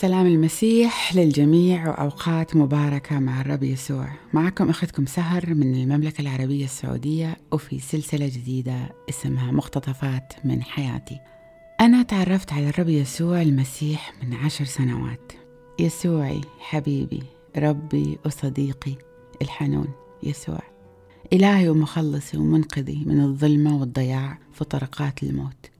سلام المسيح للجميع وأوقات مباركة مع الرب يسوع. معكم أختكم سهر من المملكة العربية السعودية وفي سلسلة جديدة اسمها مقتطفات من حياتي. أنا تعرفت على الرب يسوع المسيح من عشر سنوات. يسوعي حبيبي ربي وصديقي الحنون. يسوع إلهي ومخلصي ومنقذي من الظلمة والضياع في طرقات الموت.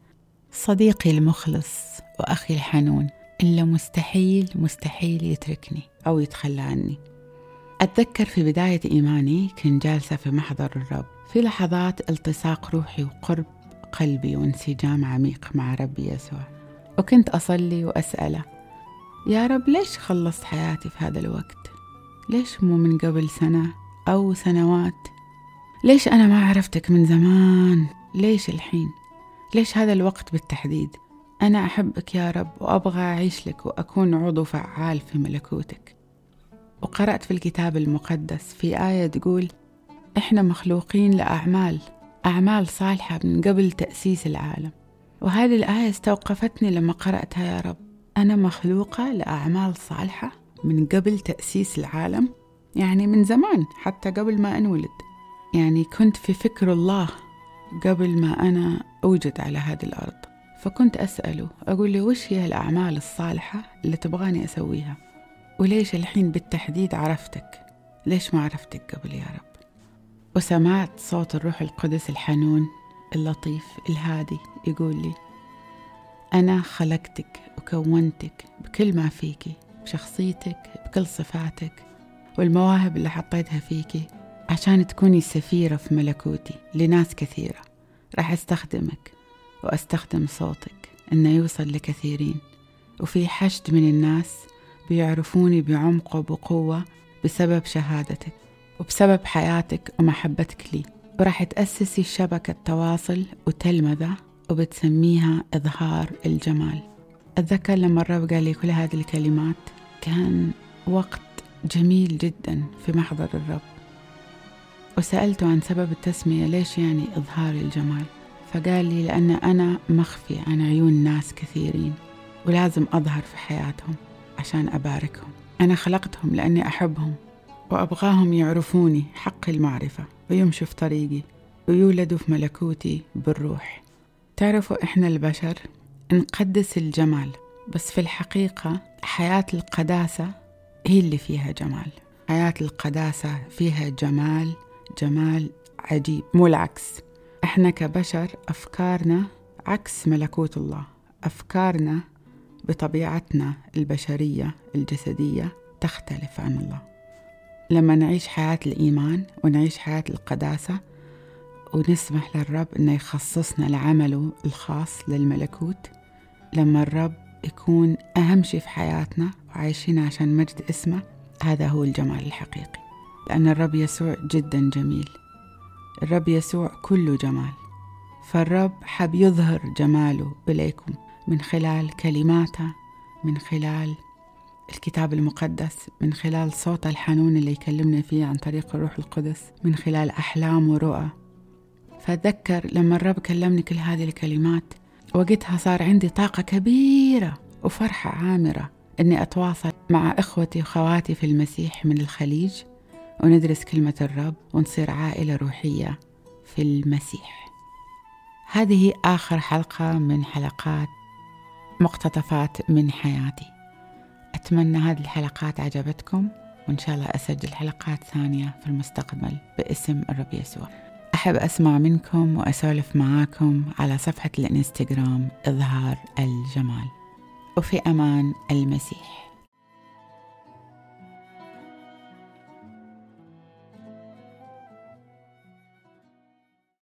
صديقي المخلص وأخي الحنون إلا مستحيل مستحيل يتركني أو يتخلى عني. أتذكر في بداية إيماني كنت جالسة في محضر الرب. في لحظات التصاق روحي وقرب قلبي وانسجام عميق مع ربي يسوع. وكنت أصلي وأسأله يا رب ليش خلصت حياتي في هذا الوقت؟ ليش مو من قبل سنة أو سنوات؟ ليش أنا ما عرفتك من زمان؟ ليش الحين؟ ليش هذا الوقت بالتحديد؟ أنا أحبك يا رب وأبغى أعيش لك وأكون عضو فعال في ملكوتك. وقرأت في الكتاب المقدس في آية تقول إحنا مخلوقين لأعمال أعمال صالحة من قبل تأسيس العالم. وهذه الآية استوقفتني لما قرأتها يا رب. أنا مخلوقة لأعمال صالحة من قبل تأسيس العالم يعني من زمان حتى قبل ما أنولد. يعني كنت في فكر الله قبل ما أنا أوجد على هذه الأرض. فكنت أسأله أقول له وش هي الأعمال الصالحة اللي تبغاني أسويها؟ وليش الحين بالتحديد عرفتك؟ ليش ما عرفتك قبل يا رب؟ وسمعت صوت الروح القدس الحنون اللطيف الهادي يقول لي أنا خلقتك وكونتك بكل ما فيكي بشخصيتك بكل صفاتك والمواهب اللي حطيتها فيكي عشان تكوني سفيرة في ملكوتي لناس كثيرة. راح أستخدمك. وأستخدم صوتك إنه يوصل لكثيرين. وفي حشد من الناس بيعرفوني بعمق وبقوة بسبب شهادتك وبسبب حياتك ومحبتك لي. وراح تأسسي شبكة تواصل وتلمذة وبتسميها إظهار الجمال. أتذكر لما الرب قال لي كل هذه الكلمات كان وقت جميل جدا في محضر الرب. وسألته عن سبب التسمية ليش يعني إظهار الجمال؟ فقال لي لأن أنا مخفي عن عيون ناس كثيرين ولازم أظهر في حياتهم عشان أباركهم. أنا خلقتهم لأني أحبهم وأبغاهم يعرفوني حق المعرفة ويمشوا في طريقي ويولدوا في ملكوتي بالروح. تعرفوا إحنا البشر نقدس الجمال بس في الحقيقة حياة القداسة هي اللي فيها جمال. حياة القداسة فيها جمال جمال عجيب مو العكس. إحنا كبشر أفكارنا عكس ملكوت الله. أفكارنا بطبيعتنا البشرية الجسدية تختلف عن الله. لما نعيش حياة الإيمان ونعيش حياة القداسة ونسمح للرب إنه يخصصنا لعمله الخاص للملكوت لما الرب يكون أهم شيء في حياتنا وعايشين عشان مجد اسمه هذا هو الجمال الحقيقي. لأن الرب يسوع جدا جميل. الرب يسوع كله جمال. فالرب حب يظهر جماله إليكم من خلال كلماته من خلال الكتاب المقدس من خلال صوت الحنون اللي يكلمنا فيه عن طريق الروح القدس من خلال أحلام ورؤى. فأتذكر لما الرب كلمني كل هذه الكلمات وقتها صار عندي طاقة كبيرة وفرحة عامرة أني أتواصل مع إخوتي وخواتي في المسيح من الخليج. وندرس كلمة الرب ونصير عائلة روحية في المسيح. هذه آخر حلقة من حلقات مقتطفات من حياتي. أتمنى هذه الحلقات عجبتكم وإن شاء الله أسجل حلقات ثانية في المستقبل باسم الرب يسوع. أحب أسمع منكم وأسولف معاكم على صفحة الإنستغرام إظهار الجمال. وفي أمان المسيح.